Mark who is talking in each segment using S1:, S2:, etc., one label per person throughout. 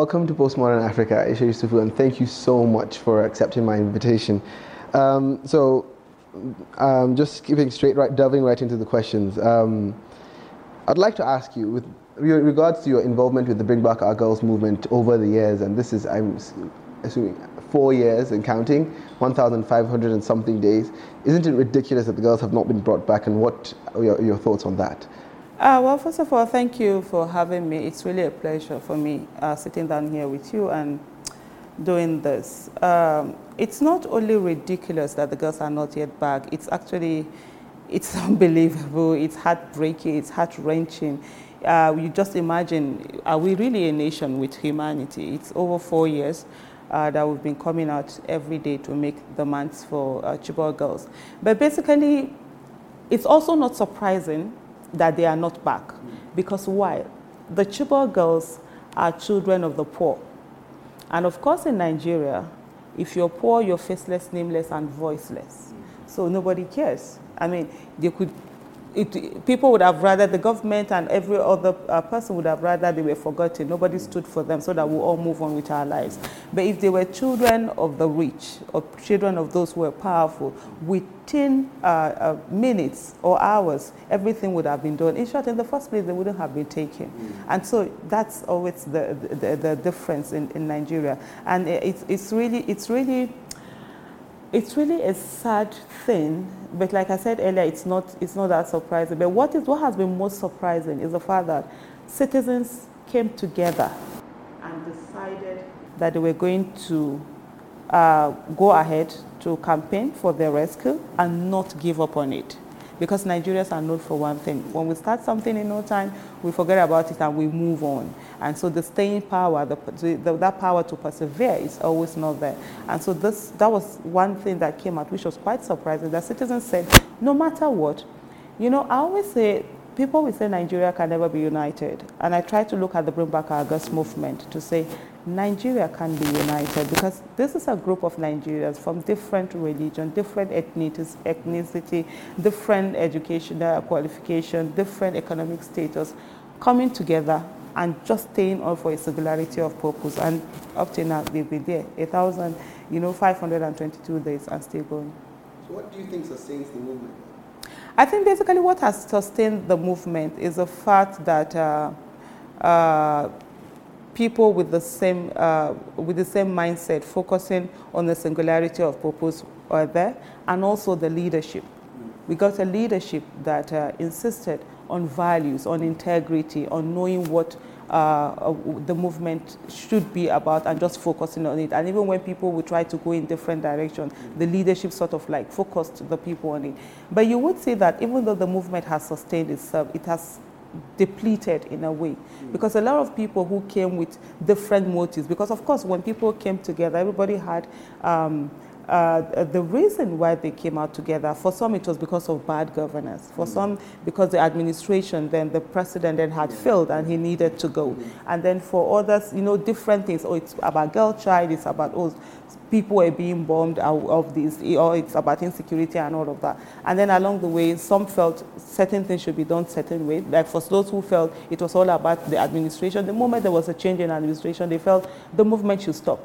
S1: welcome to Postmodern Africa, Aisha Yusufu, and thank you so much for accepting my invitation. Um, so, um, just giving straight right, delving right into the questions. Um, I'd like to ask you, with regards to your involvement with the Bring Back Our Girls movement over the years, and this is, I'm assuming, four years and counting, 1,500 and something days. Isn't it ridiculous that the girls have not been brought back, and what are your, your thoughts on that?
S2: Uh, well, first of all, thank you for having me. It's really a pleasure for me uh, sitting down here with you and doing this. Um, it's not only ridiculous that the girls are not yet back. It's actually, it's unbelievable. It's heartbreaking. It's heart wrenching. Uh, you just imagine, are we really a nation with humanity? It's over four years. Uh, that we've been coming out every day to make demands for uh, Chibok girls. But basically, it's also not surprising that they are not back. Because why? The Chibok girls are children of the poor. And of course, in Nigeria, if you're poor, you're faceless, nameless, and voiceless. So nobody cares. I mean, they could it, people would have rather, the government and every other uh, person would have rather they were forgotten. Nobody stood for them so that we all move on with our lives. But if they were children of the rich or children of those who were powerful, within uh, uh, minutes or hours, everything would have been done. In short, in the first place, they wouldn't have been taken. Mm. And so that's always the, the, the difference in, in Nigeria. And it's, it's really, it's really, it's really a sad thing, but like I said earlier, it's not, it's not that surprising. But what, is, what has been most surprising is the fact that citizens came together and decided that they were going to uh, go ahead to campaign for their rescue and not give up on it because Nigerians are known for one thing. When we start something in no time, we forget about it and we move on. And so the staying power, the, the, that power to persevere is always not there. And so this, that was one thing that came out, which was quite surprising. that citizens said, no matter what, you know, I always say, people will say Nigeria can never be united. And I try to look at the Bring Back Our Girls movement to say, Nigeria can be united because this is a group of Nigerians from different religion, different ethnicity, different educational uh, qualification, different economic status, coming together and just staying on for a singularity of purpose. And up to now, they've been there, 1,000, you know, 522 days and still going.
S1: So what do you think sustains the movement?
S2: I think basically what has sustained the movement is the fact that uh, uh, people with the same uh, with the same mindset, focusing on the singularity of purpose, are there, and also the leadership. We got a leadership that uh, insisted on values, on integrity, on knowing what uh, uh, the movement should be about and just focusing on it. And even when people would try to go in different directions, the leadership sort of like focused the people on it. But you would say that even though the movement has sustained itself, it has depleted in a way because a lot of people who came with different motives because of course when people came together everybody had um, uh, the reason why they came out together, for some it was because of bad governance, for mm. some because the administration, then the president then had failed and he needed to go. And then for others, you know, different things. Oh, it's about girl child, it's about, oh, people were being bombed out of this, or it's about insecurity and all of that. And then along the way, some felt certain things should be done certain way. Like for those who felt it was all about the administration, the moment there was a change in administration, they felt the movement should stop.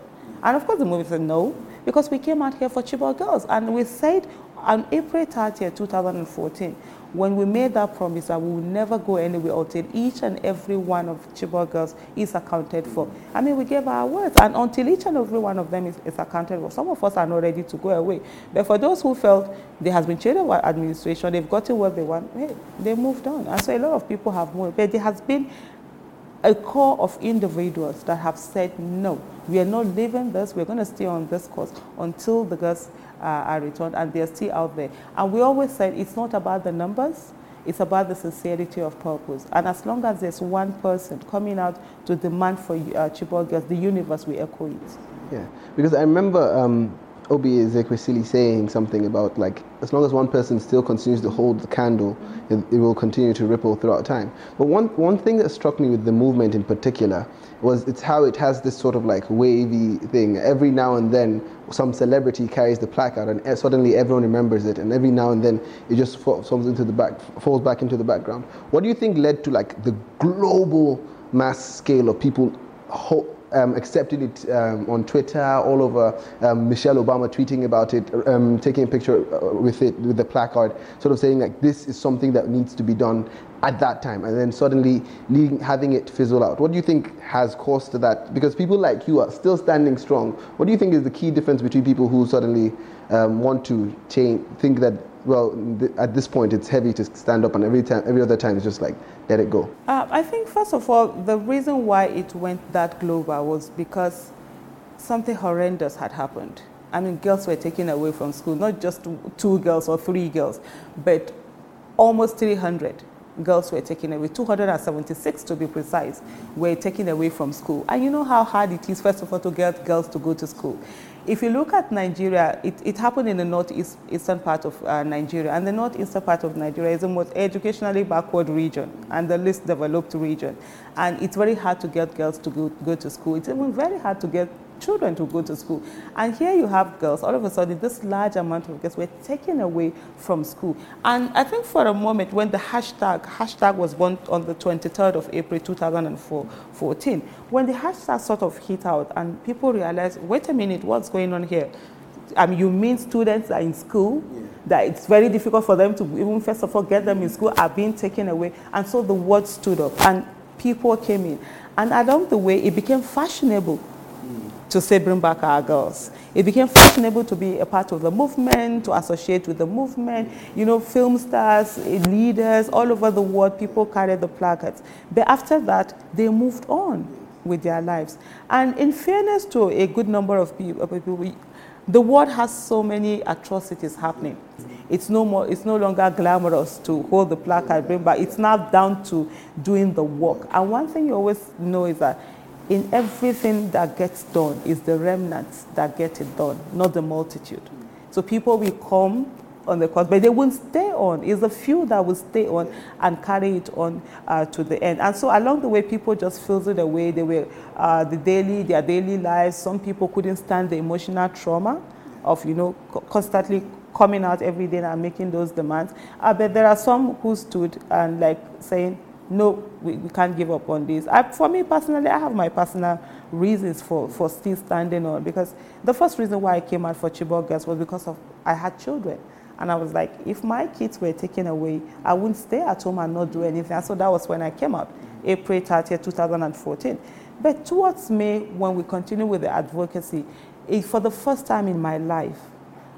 S2: And of course, the movie said no, because we came out here for Chibok girls. And we said on April 30, 2014, when we made that promise that we will never go anywhere until each and every one of Chibok girls is accounted for. I mean, we gave our words, and until each and every one of them is, is accounted for. Some of us are not ready to go away. But for those who felt there has been change of administration, they've gotten what they want, hey, they moved on. And so a lot of people have moved. But there has been a core of individuals that have said, no, we are not leaving this, we're going to stay on this course until the girls uh, are returned and they're still out there. And we always said it's not about the numbers, it's about the sincerity of purpose. And as long as there's one person coming out to demand for uh, Chibok girls, the universe will echo it.
S1: Yeah, because I remember um, Obi Ezekwesili saying something about like as long as one person still continues to hold the candle, it, it, will continue to ripple throughout time. But one one thing that struck me with the movement in particular was it's how it has this sort of like wavy thing. Every now and then, some celebrity carries the placard, and suddenly everyone remembers it. And every now and then, it just falls into the back, falls back into the background. What do you think led to like the global mass scale of people? Um, it um, on Twitter, all over um, Michelle Obama tweeting about it, um, taking a picture uh, with it, with the placard, sort of saying like this is something that needs to be done at that time, and then suddenly having it fizzle out. What do you think has caused that? Because people like you are still standing strong. What do you think is the key difference between people who suddenly um, want to change, think that well, th- at this point, it's heavy to stand up, and every time, every other time, it's just like let it go.
S2: Uh, I think first of all, the reason why it went that global was because something horrendous had happened. I mean, girls were taken away from school, not just two girls or three girls, but almost 300 girls were taken away, 276 to be precise, were taken away from school. And you know how hard it is, first of all, to get girls to go to school. If you look at Nigeria, it, it happened in the northeastern part of uh, Nigeria, and the northeastern part of Nigeria is the most educationally backward region and the least developed region. And it's very hard to get girls to go, go to school. It's even very hard to get children to go to school. And here you have girls, all of a sudden, this large amount of girls were taken away from school. And I think for a moment, when the hashtag, hashtag was born on the 23rd of April 2014, when the hashtag sort of hit out and people realized, wait a minute, what's going on here? I mean, you mean students are in school, yeah. that it's very difficult for them to even first of all get them in school, are being taken away. And so the word stood up and people came in. And along the way, it became fashionable to say bring back our girls. It became fashionable to be a part of the movement, to associate with the movement. You know, film stars, leaders all over the world, people carried the placards. But after that, they moved on with their lives. And in fairness to a good number of people, the world has so many atrocities happening. It's no more. It's no longer glamorous to hold the placard, bring back. It's now down to doing the work. And one thing you always know is that in everything that gets done is the remnants that get it done, not the multitude. So people will come on the course, but they won't stay on. It's a few that will stay on and carry it on uh, to the end. And so along the way, people just fizzled away. They were uh, the daily, their daily lives. Some people couldn't stand the emotional trauma of you know constantly coming out every day and making those demands. Uh, but there are some who stood and like saying, no, we, we can't give up on this. I, for me personally, I have my personal reasons for, for still standing on because the first reason why I came out for Chibok Girls was because of I had children. And I was like, if my kids were taken away, I wouldn't stay at home and not do anything. And so that was when I came out, April 30, 2014. But towards May, when we continue with the advocacy, it, for the first time in my life,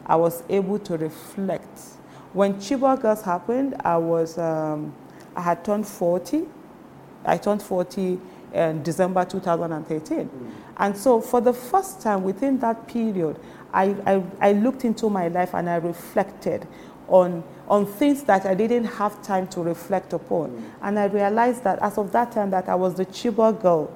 S2: I was able to reflect. When Chibok Girls happened, I was um, I had turned 40. I turned 40 in December 2013. Mm. And so for the first time within that period, I, I, I, looked into my life and I reflected on, on things that I didn't have time to reflect upon. Mm. And I realized that as of that time that I was the Chibok girl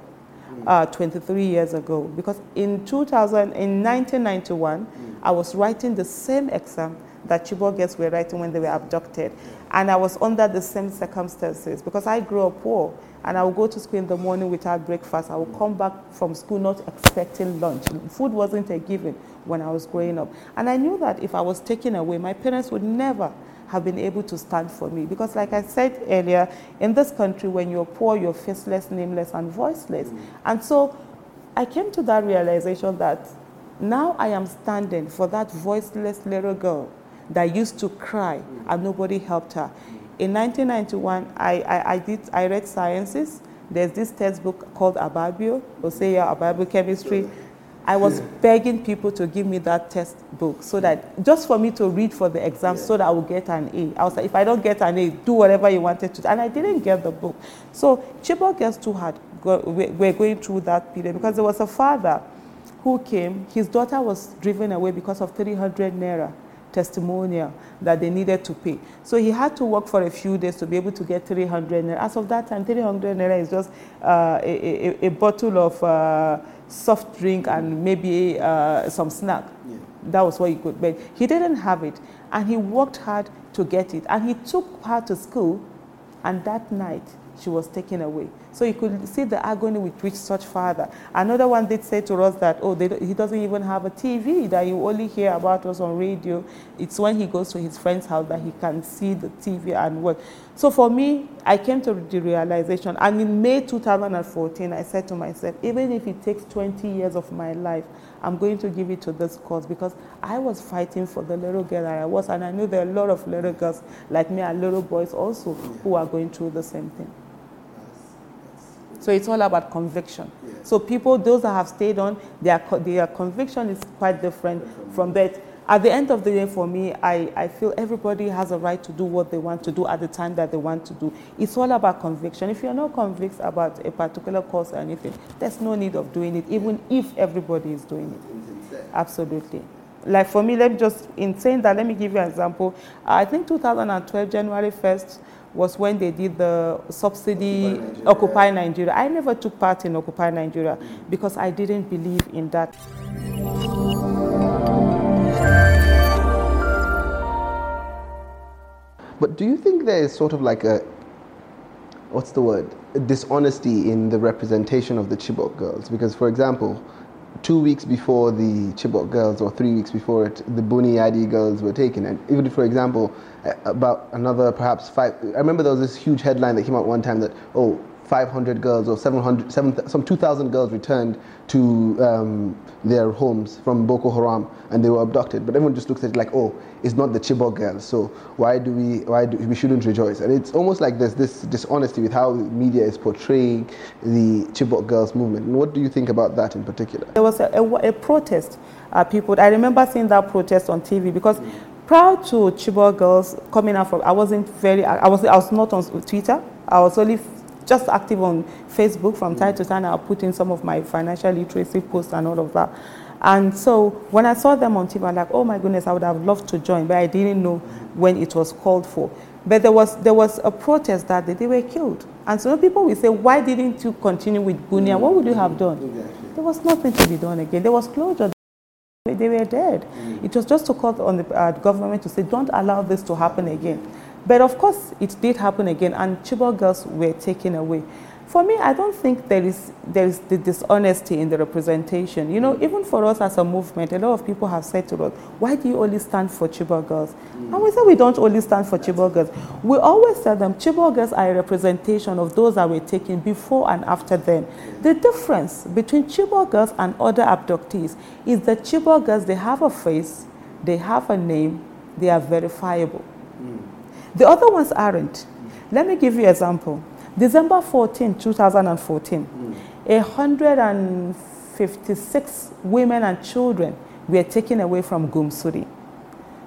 S2: mm. uh, 23 years ago. Because in 2000, in 1991, mm. I was writing the same exam that Chibok girls were writing when they were abducted. And I was under the same circumstances because I grew up poor and I would go to school in the morning without breakfast. I would come back from school not expecting lunch. Food wasn't a given when I was growing up. And I knew that if I was taken away, my parents would never have been able to stand for me. Because, like I said earlier, in this country, when you're poor, you're faceless, nameless, and voiceless. And so I came to that realization that now I am standing for that voiceless little girl that used to cry and nobody helped her. In 1991, I, I, I, did, I read sciences. There's this textbook called Ababio, Osei Yaw Ababio Chemistry. I was begging people to give me that textbook so that just for me to read for the exam so that I would get an A. I was like, if I don't get an A, do whatever you wanted to. And I didn't get the book. So Chibok Girls too had go, were going through that period because there was a father who came. His daughter was driven away because of 300 naira testimonial that they needed to pay. So he had to work for a few days to be able to get 300 naira. As of that time, 300 naira is just uh, a, a, a, bottle of uh, soft drink and maybe uh, some snack. Yeah. That was what he could. But he didn't have it. And he worked hard to get it. And he took her to school. And that night, she was taken away. So you could see the agony with which such father. Another one did say to us that, oh, he doesn't even have a TV, that you only hear about us on radio. It's when he goes to his friend's house that he can see the TV and work. So for me, I came to the realization, and in May 2014, I said to myself, even if it takes 20 years of my life, I'm going to give it to this cause because I was fighting for the little girl that I was, and I knew there are a lot of little girls like me and little boys also who are going through the same thing. So it's all about conviction. So people, those that have stayed on, their, their conviction is quite different from that. At the end of the day, for me, I, I feel everybody has a right to do what they want to do at the time that they want to do. It's all about conviction. If you're not convinced about a particular cause or anything, there's no need of doing it, even if everybody is doing it. Absolutely. Like for me, let me just, in saying that, let me give you an example. I think 2012, January 1st, was when they did the subsidy Occupy Nigeria. Occupy Nigeria. I never took part in Occupy Nigeria because I didn't believe in that.
S1: But do you think there is sort of like a, what's the word, a dishonesty in the representation of the Chibok girls? Because, for example, two weeks before the Chibok girls, or three weeks before it, the Buni Yadi girls were taken. And even, for example, about another perhaps five, I remember there was this huge headline that came out one time that, oh, 500 girls or 700, 7, some 2,000 girls returned to um, their homes from Boko Haram and they were abducted. But everyone just looks at it like, oh, it's not the Chibok girls, so why do we, why do we shouldn't rejoice? And it's almost like there's this dishonesty with how media is portraying the Chibok girls movement. And what do you think about that in particular?
S2: There was a, a, a protest. Uh, people, I remember seeing that protest on TV because prior to Chibok girls coming out from, I wasn't very, I was, I was not on Twitter. I was only just active on Facebook from time to time. I'll put in some of my financial literacy posts and all of that. And so when I saw them on TV, I'm like, oh my goodness, I would have loved to join, but I didn't know when it was called for. But there was, there was a protest that they, they were killed. And so people will say, why didn't you continue with Bunia? What would you have done? There was nothing to be done again. There was closure. They were dead. It was just to call on the uh, government to say, don't allow this to happen again. But of course, it did happen again, and Chibok girls were taken away. For me, I don't think there is, there is the dishonesty in the representation. You know, even for us as a movement, a lot of people have said to us, why do you only stand for Chibok girls? Mm. And we say we don't only stand for Chibok girls. We always tell them Chibok girls are a representation of those that were taken before and after them. The difference between Chibok girls and other abductees is that Chibok girls, they have a face, they have a name, they are verifiable. The other ones aren't. Let me give you an example. December 14, 2014, mm. 156 women and children were taken away from Gumsuri.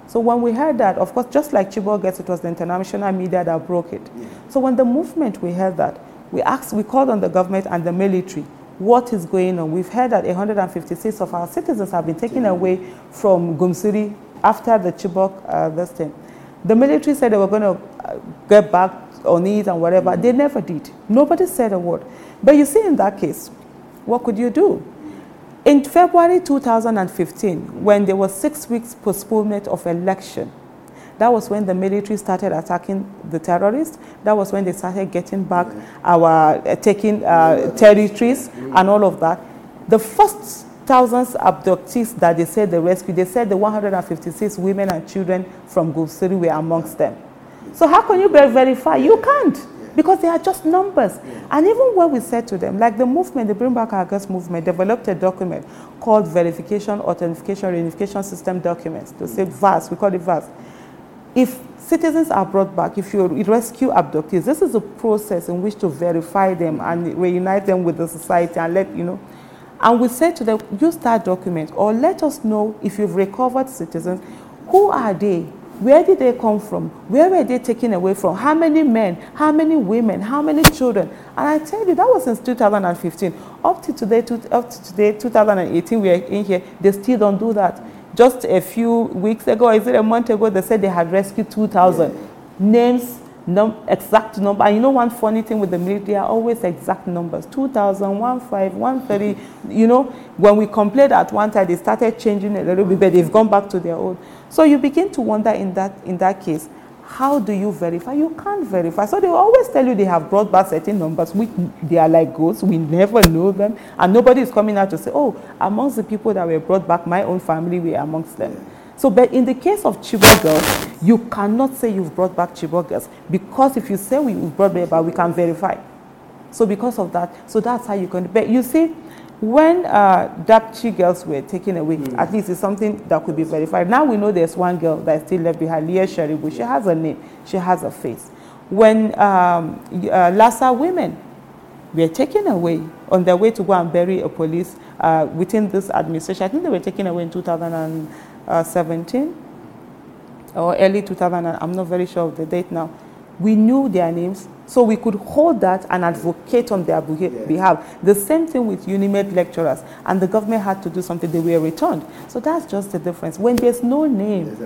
S2: So when we heard that, of course, just like Chibok gets, it was the international media that broke it. Yeah. So when the movement, we heard that, we asked, we called on the government and the military, what is going on? We've heard that 156 of our citizens have been taken away from Gumsuri after the Chibok uh, this thing. The military said they were going to uh, get back on it and whatever. They never did. Nobody said a word. But you see, in that case, what could you do? In February 2015, when there was six weeks postponement of election, that was when the military started attacking the terrorists. That was when they started getting back our, uh, taking uh, territories and all of that. The first thousands abductees that they said they rescued, they said the 156 women and children from Gumsuri were amongst them. So how can you verify? You can't because they are just numbers. And even when we said to them, like the movement, the Bring Back Our Girls movement, developed a document called Verification, Authentication, Reunification System Documents, to say VAS, we call it VAS. If citizens are brought back, if you rescue abductees, this is a process in which to verify them and reunite them with the society and let you know and we said to them, use that document or let us know if you've recovered citizens. Who are they? Where did they come from? Where were they taken away from? How many men? How many women? How many children? And I tell you, that was since 2015. Up to today, up to today, 2018, we are in here. They still don't do that. Just a few weeks ago, is it a month ago, they said they had rescued 2,000 names num exact number. And you know one funny thing with the military, are always exact numbers. 2000, 15, 130. You know, when we complained at one time, they started changing a little bit, but they've gone back to their old. So you begin to wonder in that, in that case, how do you verify? You can't verify. So they always tell you they have brought back certain numbers, which they are like ghosts. We never know them. And nobody is coming out to say, oh, amongst the people that were brought back, my own family were amongst them. So, but in the case of Chibok girls, you cannot say you've brought back Chibok girls because if you say we've brought them back, we can verify. So because of that, so that's how you can. But you see, when uh, Dapchi girls were taken away, mm. at least it's something that could be verified. Now we know there's one girl that's still left behind, Leah Sharibu. She has a name, she has a face. When um, uh, Lassa women were taken away on their way to go and bury a police uh, within this administration, I think they were taken away in 2017 or early 2000, I'm not very sure of the date now. We knew their names, so we could hold that and advocate on their behalf. The same thing with UNIMAID lecturers, and the government had to do something, they were returned. So that's just the difference. When there's no name,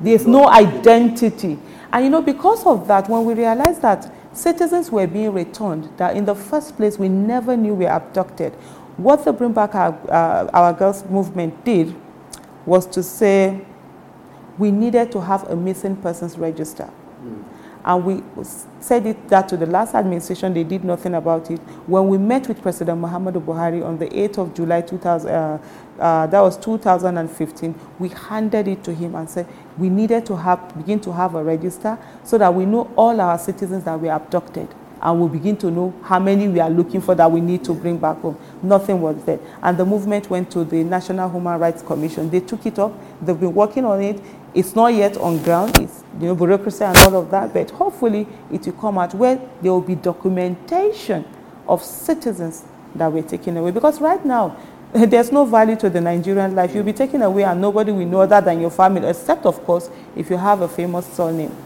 S2: there's no identity. And you know, because of that, when we realized that citizens were being returned, that in the first place we never knew we were abducted, what the Bring Back Our, uh, Our Girls movement did was to say we needed to have a missing persons register. Mm. And we said it, that to the last administration, they did nothing about it. When we met with President Muhammadu Buhari on the 8th of July 2000, uh, uh, that was 2015, we handed it to him and said we needed to have, begin to have a register so that we know all our citizens that were abducted and we'll begin to know how many we are looking for that we need to bring back home. Nothing was there. And the movement went to the National Human Rights Commission. They took it up. They've been working on it. It's not yet on ground. It's you know, bureaucracy and all of that, but hopefully it will come out where there will be documentation of citizens that were taken away. Because right now, there's no value to the Nigerian life. You'll be taken away and nobody will know other than your family, except, of course, if you have a famous surname.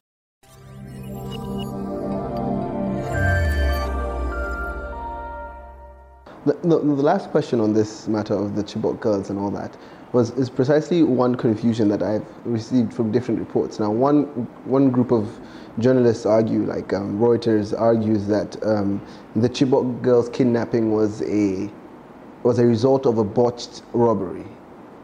S1: The, the, the, last question on this matter of the Chibok girls and all that was is precisely one confusion that I've received from different reports. Now, one one group of journalists argue, like um, Reuters argues that um, the Chibok girls kidnapping was a was a result of a botched robbery.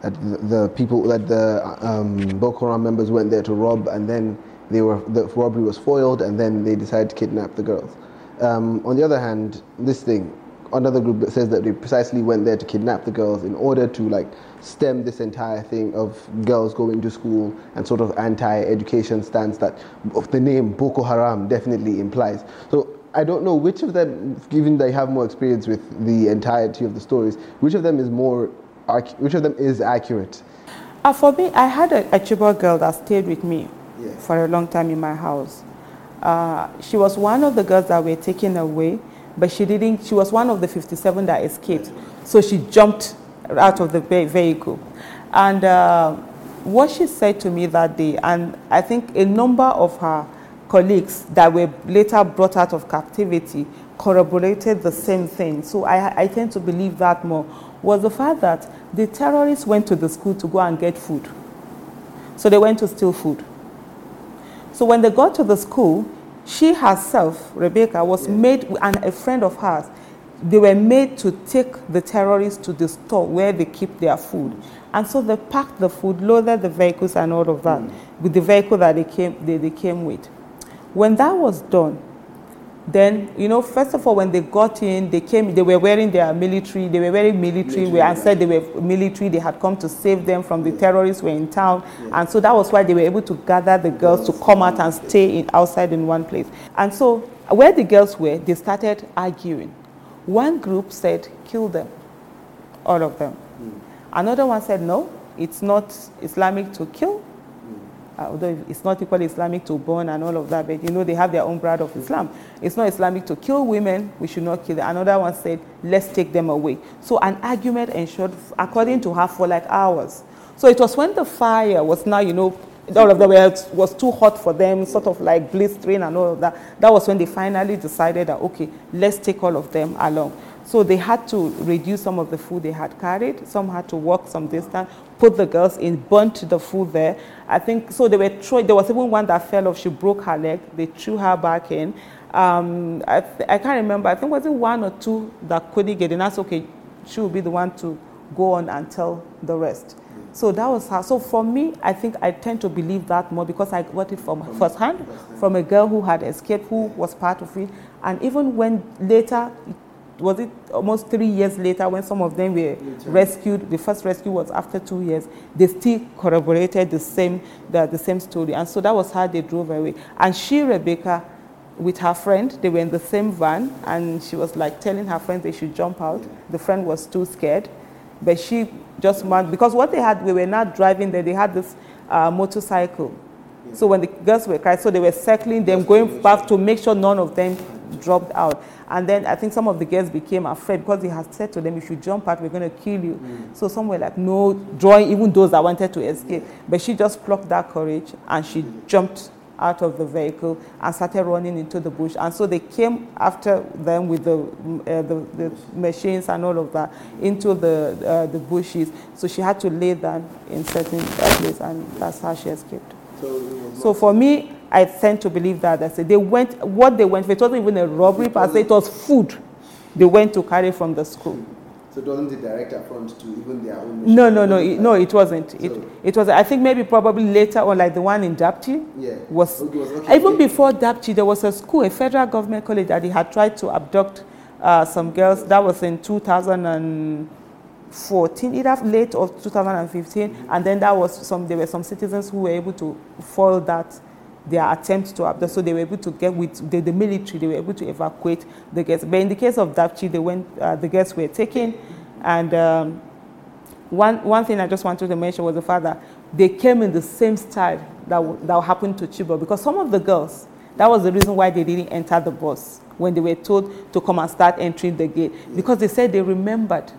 S1: That the, the people that the um, Boko Haram members went there to rob, and then they were the robbery was foiled, and then they decided to kidnap the girls. Um, on the other hand, this thing another group that says that they precisely went there to kidnap the girls in order to like stem this entire thing of girls going to school and sort of anti-education stance that of the name Boko Haram definitely implies. So I don't know which of them, given they have more experience with the entirety of the stories, which of them is more, which of them is accurate.
S2: Uh, for me, I had a, a Chibok girl that stayed with me yes. for a long time in my house. Uh, she was one of the girls that were taken away but she didn't, she was one of the 57 that escaped. So she jumped out of the vehicle. And uh, what she said to me that day, and I think a number of her colleagues that were later brought out of captivity corroborated the same thing. So I, I tend to believe that more, was the fact that the terrorists went to the school to go and get food. So they went to steal food. So when they got to the school, she herself, Rebecca, was made, and a friend of hers, they were made to take the terrorists to the store where they keep their food. And so they packed the food, loaded the vehicles and all of that mm. with the vehicle that they came, they, they came with. When that was done, then, you know, first of all, when they got in, they came, they were wearing their military, they were wearing military, military and said they were military, they had come to save them from the terrorists were in town. Yeah. And so that was why they were able to gather the girls to come out and stay in, outside in one place. And so where the girls were, they started arguing. One group said, kill them, all of them. Mm. Another one said, no, it's not Islamic to kill, Uh, although it's not equally Islamic to burn and all of that, but you know, they have their own brand of Islam. It's not Islamic to kill women, we should not kill them. Another one said, let's take them away. So an argument ensured, according to her, for like hours. So it was when the fire was now, you know, all of were, was too hot for them, sort of like blistering and all of that. That was when they finally decided that, okay, let's take all of them along. So they had to reduce some of the food they had carried. Some had to walk some distance, put the girls in, burnt the food there. I think, so they were throwing, there was even one that fell off, she broke her leg. They threw her back in. Um, I, I, can't remember, I think was it one or two that couldn't get in. That's okay, she will be the one to go on and tell the rest. So that was how. So for me, I think I tend to believe that more because I got it from, from first hand, from a girl who had escaped, who was part of it. And even when later, was it almost three years later when some of them were rescued, the first rescue was after two years, they still corroborated the same, the, the same story. And so that was how they drove away. And she, Rebecca, with her friend, they were in the same van, and she was like telling her friend they should jump out. The friend was too scared. But she just man because what they had, we were not driving there, they had this uh, motorcycle. So when the girls were crying, so they were circling them, going back to make sure none of them dropped out. And then I think some of the girls became afraid because he had said to them, if you jump out, we're going to kill you. Mm. So some were like, no, drawing even those that wanted to escape. But she just plucked that courage and she jumped out of the vehicle and started running into the bush. And so they came after them with the, uh, the, the, machines and all of that into the, uh, the bushes. So she had to lay down in certain places, and that's how she escaped. So, so for me, I tend to believe that. I said they went, what they went for, it wasn't even a robbery per se, it was food they went to carry from the school.
S1: So it wasn't the direct affront to even their own.
S2: No, no, no, it, no. It wasn't. So it, it was. I think maybe probably later on, like the one in Dapchi.
S1: Yeah.
S2: Was, okay, was okay. even before Dapchi, there was a school, a federal government college that he had tried to abduct uh, some girls. That was in 2014, either late or 2015, mm-hmm. and then that was some. There were some citizens who were able to foil that their attempt to abduct. So they were able to get with the, the, military, they were able to evacuate the guests. But in the case of Dapchi, they went, uh, the guests were taken. And um, one, one thing I just wanted to mention was the fact that they came in the same style that, that happened to Chibok. Because some of the girls, that was the reason why they didn't enter the bus when they were told to come and start entering the gate. Because they said they remembered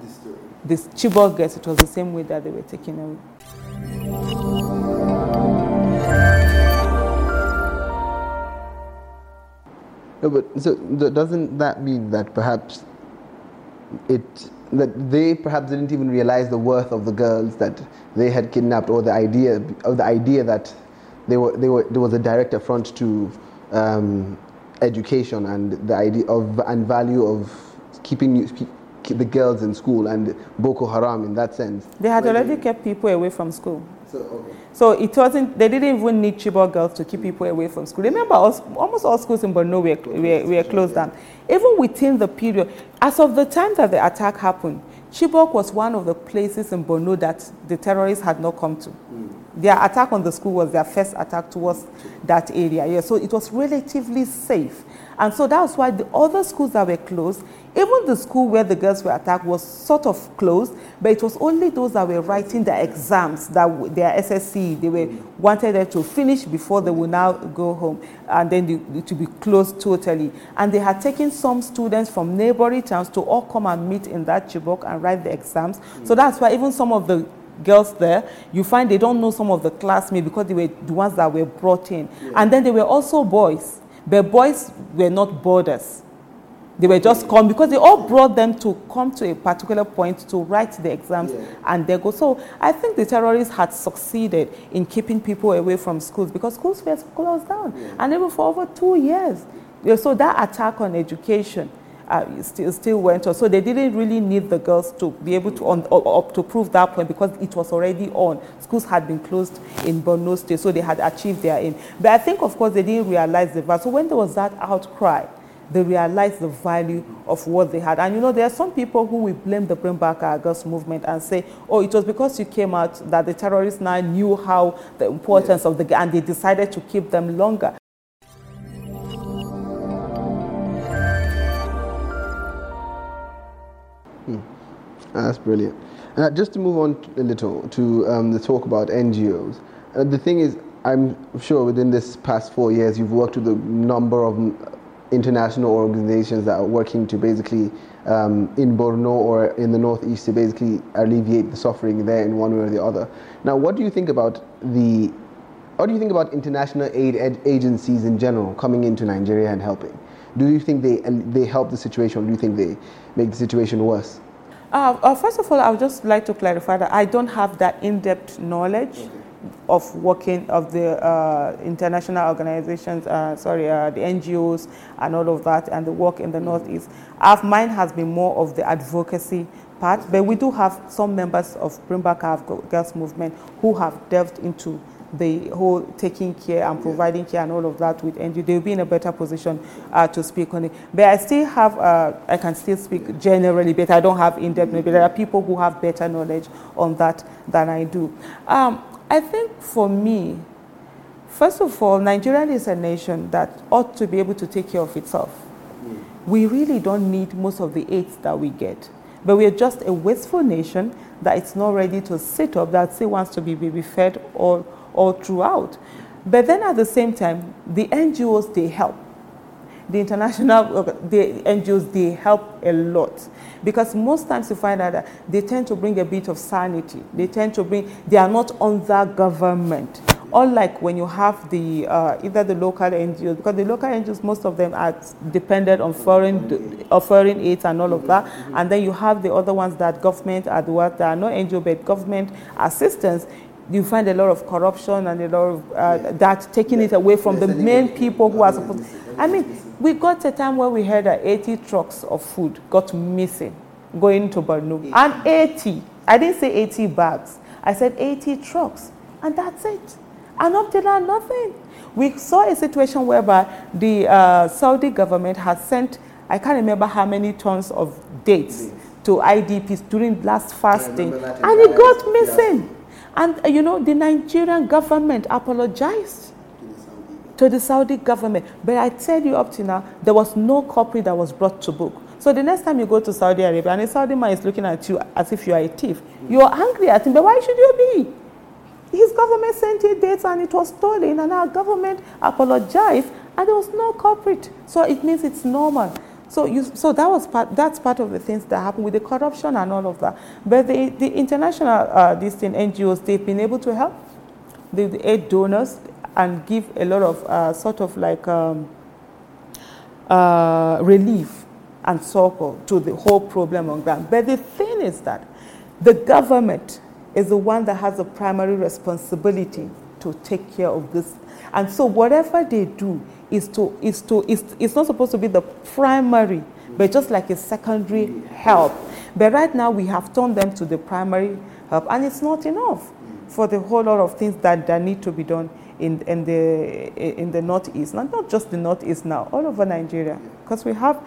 S2: this Chibok girls. It was the same way that they were taken away.
S1: No, but so doesn't that mean that perhaps it that they perhaps didn't even realize the worth of the girls that they had kidnapped, or the idea of the idea that they were they were there was a direct affront to um, education and the idea of and value of keeping the girls in school and Boko Haram in that sense.
S2: They had already kept people away from school. So, okay. so it wasn't, they didn't even need Chibok girls to keep people away from school. Remember, almost all schools in Borno were, were, were closed down. Even within the period, as of the time that the attack happened, Chibok was one of the places in Borno that the terrorists had not come to. Mm. Their attack on the school was their first attack towards that area. Yeah, so it was relatively safe. And so that's why the other schools that were closed, even the school where the girls were attacked was sort of closed, but it was only those that were writing their exams, that their SSC, they were wanted them to finish before they will now go home, and then they, to be closed totally. And they had taken some students from neighboring towns to all come and meet in that Chibok and write the exams. So that's why even some of the girls there, you find they don't know some of the classmates because they were the ones that were brought in. Yeah. And then they were also boys. But boys were not borders. They were just come because they all brought them to come to a particular point to write the exams yeah. and they go. So I think the terrorists had succeeded in keeping people away from schools because schools were closed down yeah. and even for over two years. So that attack on education uh, still, still went on. So they didn't really need the girls to be able to, on, to prove that point because it was already on. Schools had been closed in Borno State, so they had achieved their aim. But I think, of course, they didn't realize the value. So when there was that outcry, they realized the value of what they had. And you know, there are some people who will blame the Bring Back Our Girls movement and say, oh, it was because you came out that the terrorists now knew how the importance of the, and they decided to keep them longer.
S1: That's brilliant. Uh, just to move on a little to um, the talk about NGOs. Uh, the thing is, I'm sure within this past four years, you've worked with a number of international organizations that are working to basically um, in Borno or in the northeast to basically alleviate the suffering there in one way or the other. Now, what do you think about the what do you think about international aid agencies in general coming into Nigeria and helping? Do you think they they help the situation, or do you think they make the situation worse?
S2: Uh, uh, first of all, I would just like to clarify that I don't have that in-depth knowledge okay. of working of the uh, international organizations, uh, sorry, uh, the NGOs and all of that, and the work in the mm-hmm. Northeast. Our, mine has been more of the advocacy part, but we do have some members of Bring Back Girls movement who have delved into the whole taking care and providing care and all of that with NGO, they'll be in a better position uh, to speak on it. But I still have, uh, I can still speak generally, but I don't have in-depth knowledge. There are people who have better knowledge on that than I do. Um, I think for me, first of all, Nigeria is a nation that ought to be able to take care of itself. Mm. We really don't need most of the aids that we get. But we are just a wasteful nation that it's not ready to sit up, that still wants to be baby fed all, all throughout. But then at the same time, the NGOs, they help. The international the NGOs, they help a lot. Because most times you find out that they tend to bring a bit of sanity. They tend to bring, they are not under government. Unlike when you have the uh, either the local NGOs, because the local NGOs, most of them are dependent on foreign, uh, foreign aid and all of that. And then you have the other ones that government are the ones that are not NGO, but government assistance you find a lot of corruption and a lot of uh, that taking it away from the main people who are supposed. I mean, we got a time where we heard that 80 trucks of food got missing going to Borno, and 80. I didn't say 80 bags. I said 80 trucks, and that's it. And up to now, nothing. We saw a situation whereby the uh, Saudi government had sent, I can't remember how many tons of dates to IDPs during last fasting, and it got missing. And uh, you know, the Nigerian government apologized to the Saudi government. But I tell you up to now, there was no culprit that was brought to book. So the next time you go to Saudi Arabia and a Saudi man is looking at you as if you are a thief, you're angry at him, but why should you be? His government sent you dates and it was stolen, and our government apologized, and there was no culprit. So it means it's normal. So, you, so that was part, that's part of the things that happen with the corruption and all of that. But the, the international uh, these thing, NGOs, they've been able to help the, the aid donors and give a lot of uh, sort of like um, uh, relief and support to the whole problem on ground. But the thing is that the government is the one that has the primary responsibility to take care of this. And so whatever they do, is to is to is it's not supposed to be the primary, but just like a secondary help. But right now we have turned them to the primary help, and it's not enough for the whole lot of things that, that need to be done in, in the in the northeast, not, not just the northeast now, all over Nigeria, because we have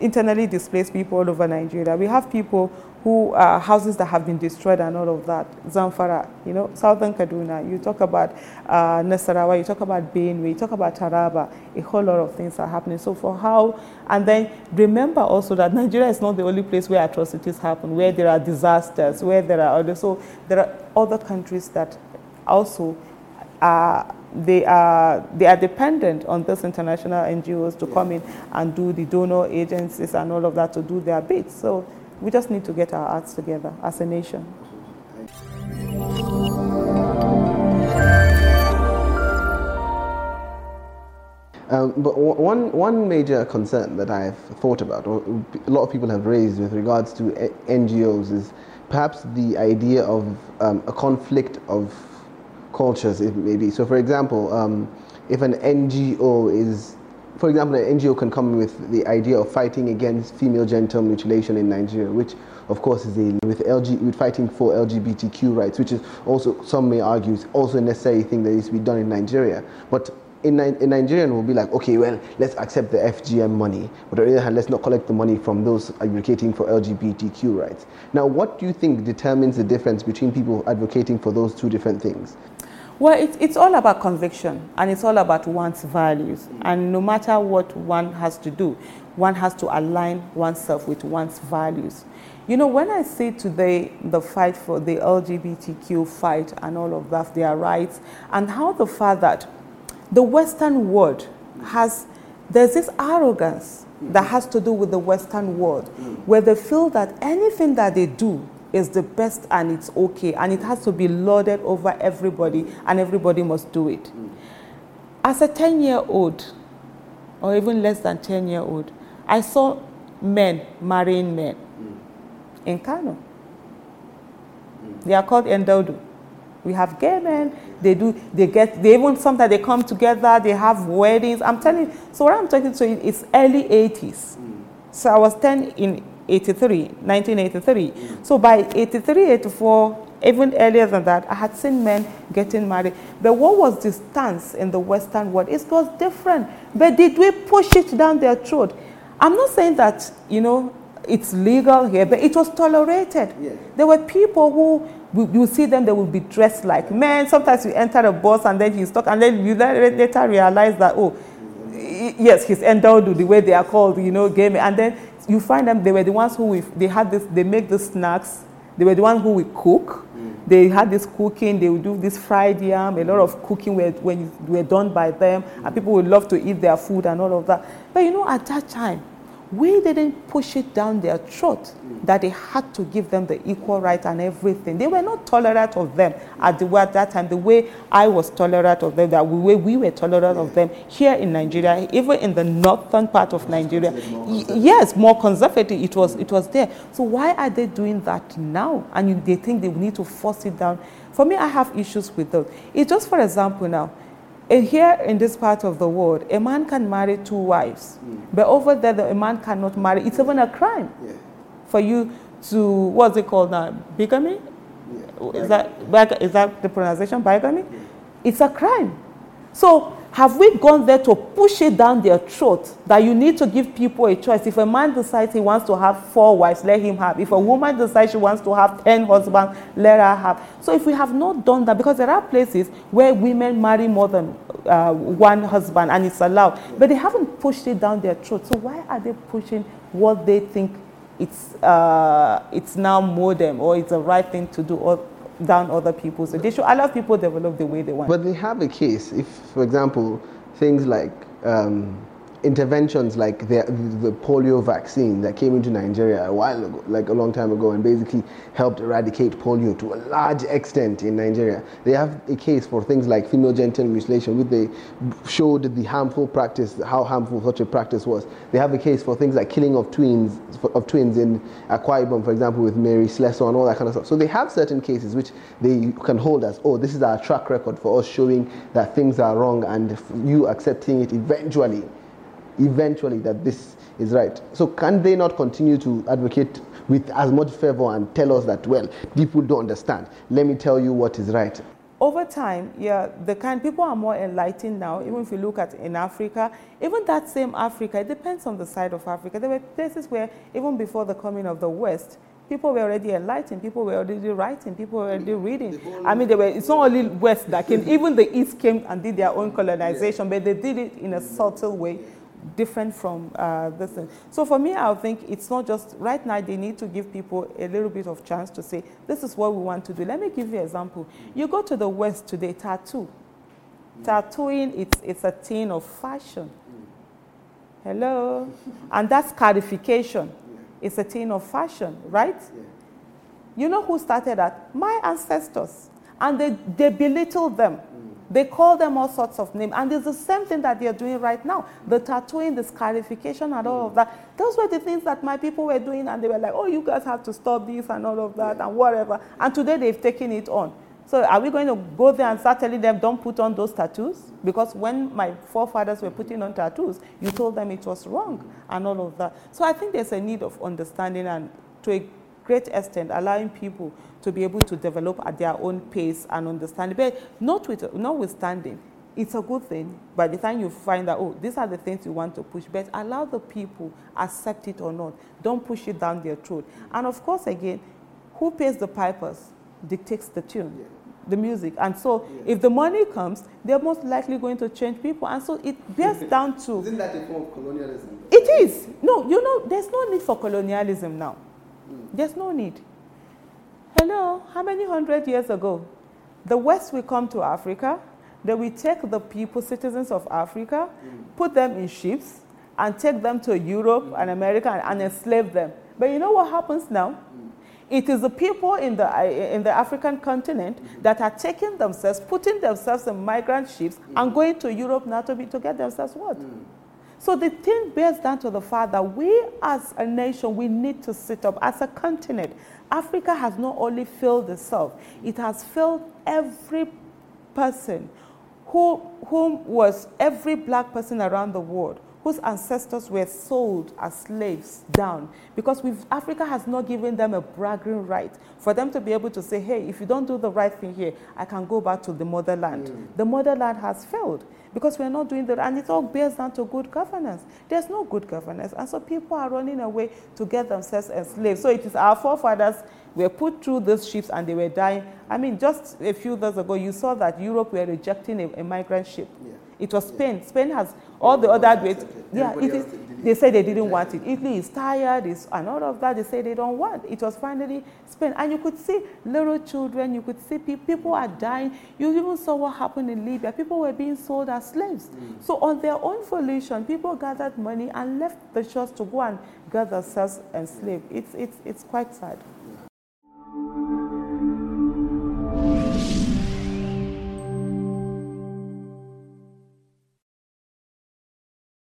S2: internally displaced people all over Nigeria. We have people who are houses that have been destroyed and all of that. Zamfara, you know, southern Kaduna. You talk about uh, Nasarawa, you talk about Benue, you talk about Taraba. A whole lot of things are happening. So for how, and then remember also that Nigeria is not the only place where atrocities happen, where there are disasters, where there are other. So there are other countries that also are they are they are dependent on those international NGOs to come in and do the donor agencies and all of that to do their bit. So we just need to get our acts together as a nation.
S1: Um, but one, one major concern that I've thought about, or a lot of people have raised with regards to NGOs, is perhaps the idea of um, a conflict of cultures, it may. So, for example, um, if an NGO is for example, an NGO can come with the idea of fighting against female genital mutilation in Nigeria, which of course is a, with LG with fighting for LGBTQ rights, which is also some may argue is also a necessary thing that needs to be done in Nigeria. But in, in Nigeria, we'll be like, okay, well, let's accept the FGM money, but on the other hand, let's not collect the money from those advocating for LGBTQ rights. Now, what do you think determines the difference between people advocating for those two different things?
S2: Well, it, it's all about conviction and it's all about one's values. And no matter what one has to do, one has to align oneself with one's values. You know, when I say today the fight for the LGBTQ fight and all of that, their rights, and how the fact that the Western world has, there's this arrogance that has to do with the Western world, mm. where they feel that anything that they do is the best and it's okay and it has to be lauded over everybody and everybody must do it. As a 10 year old, or even less than 10 year old, I saw men marrying men in Kano. They are called Yan Daudu. We have gay men. They do. They get. They even sometimes they come together. They have weddings. I'm telling. So what I'm talking to you is early 80s. So I was 10 in 83, 1983. So by 83, 84, even earlier than that, I had seen men getting married. But what was the stance in the Western world? It was different. But did we push it down their throat? I'm not saying that, you know, it's legal here, but it was tolerated. Yeah. There were people who you see them, they will be dressed like men. Sometimes you enter a bus and then he's talking, and then you later realize that, oh, yes, he's endowed the way they are called, you know, game. And then you find them, they were the ones who, we, they had this, they make the snacks, they were the ones who we cook. Mm. They had this cooking, they would do this fried yam, a lot of cooking were, when were done by them, mm. and people would love to eat their food and all of that. But you know, at that time, we didn't push it down their throat that they had to give them the equal right and everything. They were not tolerant of them at, the, at that time, the way I was tolerant of them, that way we were tolerant of them here in Nigeria, even in the northern part of Nigeria. yes, more conservative, it was, it was there. So why are they doing that now? And they think they need to force it down. For me, I have issues with those. It's just, for example, now, and here in this part of the world, a man can marry two wives, mm. but over there, the, a man cannot marry. It's even a crime yeah. for you to what's it called now? Bigamy? Yeah. Is that is that the pronunciation? Bigamy? Yeah. It's a crime. So have we gone there to push it down their throat that you need to give people a choice? If a man decides he wants to have four wives, let him have. If a woman decides she wants to have 10 husbands, let her have. So if we have not done that, because there are places where women marry more than uh, one husband and it's allowed, but they haven't pushed it down their throat. So why are they pushing what they think it's, uh, it's now modern or it's the right thing to do? Or down other people. So they should allow people develop the way they want.
S1: But they have a case. If, for example, things like um, interventions like the, the polio vaccine that came into Nigeria a while ago, like a long time ago, and basically helped eradicate polio to a large extent in Nigeria. They have a case for things like female genital mutilation, which they showed the harmful practice, how harmful such a practice was. They have a case for things like killing of twins, of twins in Akwa Ibom, for example, with Mary Slessor and all that kind of stuff. So they have certain cases which they can hold as, oh, this is our track record for us showing that things are wrong and you accepting it eventually eventually that this is right. So can they not continue to advocate with as much fervor and tell us that, well, people don't understand. Let me tell you what is right.
S2: Over time, yeah, the kind people are more enlightened now. Even if you look at in Africa, even that same Africa, it depends on the side of Africa. There were places where even before the coming of the West, people were already enlightened, people were already writing, people were already reading. I mean, they were, it's not only West that came, even the East came and did their own colonization, but they did it in a subtle way different from uh, this thing. So for me, I think it's not just, right now they need to give people a little bit of chance to say, this is what we want to do. Let me give you an example. You go to the West today, tattoo. Tattooing, it's, it's a thing of fashion. Hello? And that's codification. It's a thing of fashion, right? You know who started that? My ancestors. And they, they belittle them. They call them all sorts of names. And it's the same thing that they're doing right now. The tattooing, the scarification, and all of that. Those were the things that my people were doing, and they were like, oh, you guys have to stop this and all of that and whatever. And today they've taken it on. So are we going to go there and start telling them, don't put on those tattoos? Because when my forefathers were putting on tattoos, you told them it was wrong and all of that. So I think there's a need of understanding and to great extent allowing people to be able to develop at their own pace and understand. But not with, notwithstanding, it's a good thing by the time you find out, oh, these are the things you want to push, but allow the people accept it or not. Don't push it down their throat. And of course, again, who pays the pipers dictates the tune. Yeah. The music, and so if the money comes, they're most likely going to change people, and so it bears down to.
S1: Isn't that a form of colonialism?
S2: It is. No, you know, there's no need for colonialism now. Mm. There's no need. Hello, how many hundred years ago? The West will come to Africa, they will take the people, citizens of Africa, mm. put them in ships, and take them to Europe mm. and America and, and, enslave them. But you know what happens now? Mm. It is the people in the, in the African continent mm-hmm. that are taking themselves, putting themselves in migrant ships, and mm. going to Europe now to, be, to get themselves what? Mm. So the thing bears down to the fact that we as a nation, we need to sit up as a continent. Africa has not only failed itself, it has failed every person who, whom was every black person around the world whose ancestors were sold as slaves down because Africa has not given them a bragging right for them to be able to say, hey, if you don't do the right thing here, I can go back to the motherland. Mm. The motherland has failed because we're not doing that. And it all bears down to good governance. There's no good governance. And so people are running away to get themselves enslaved. So it is our forefathers were put through those ships and they were dying. I mean, just a few days ago, you saw that Europe were rejecting a, a migrant ship. Yeah. It was Spain. Spain has all the other great. Yeah, it is, they say they didn't want it. Italy is tired, is, and all of that, they say they don't want. It was finally Spain. And you could see little children, you could see people, people are dying. You even saw what happened in Libya. People were being sold as slaves. Mm. So on their own volition, people gathered money and left the shores to go and get themselves enslaved. It's, it's, it's quite sad.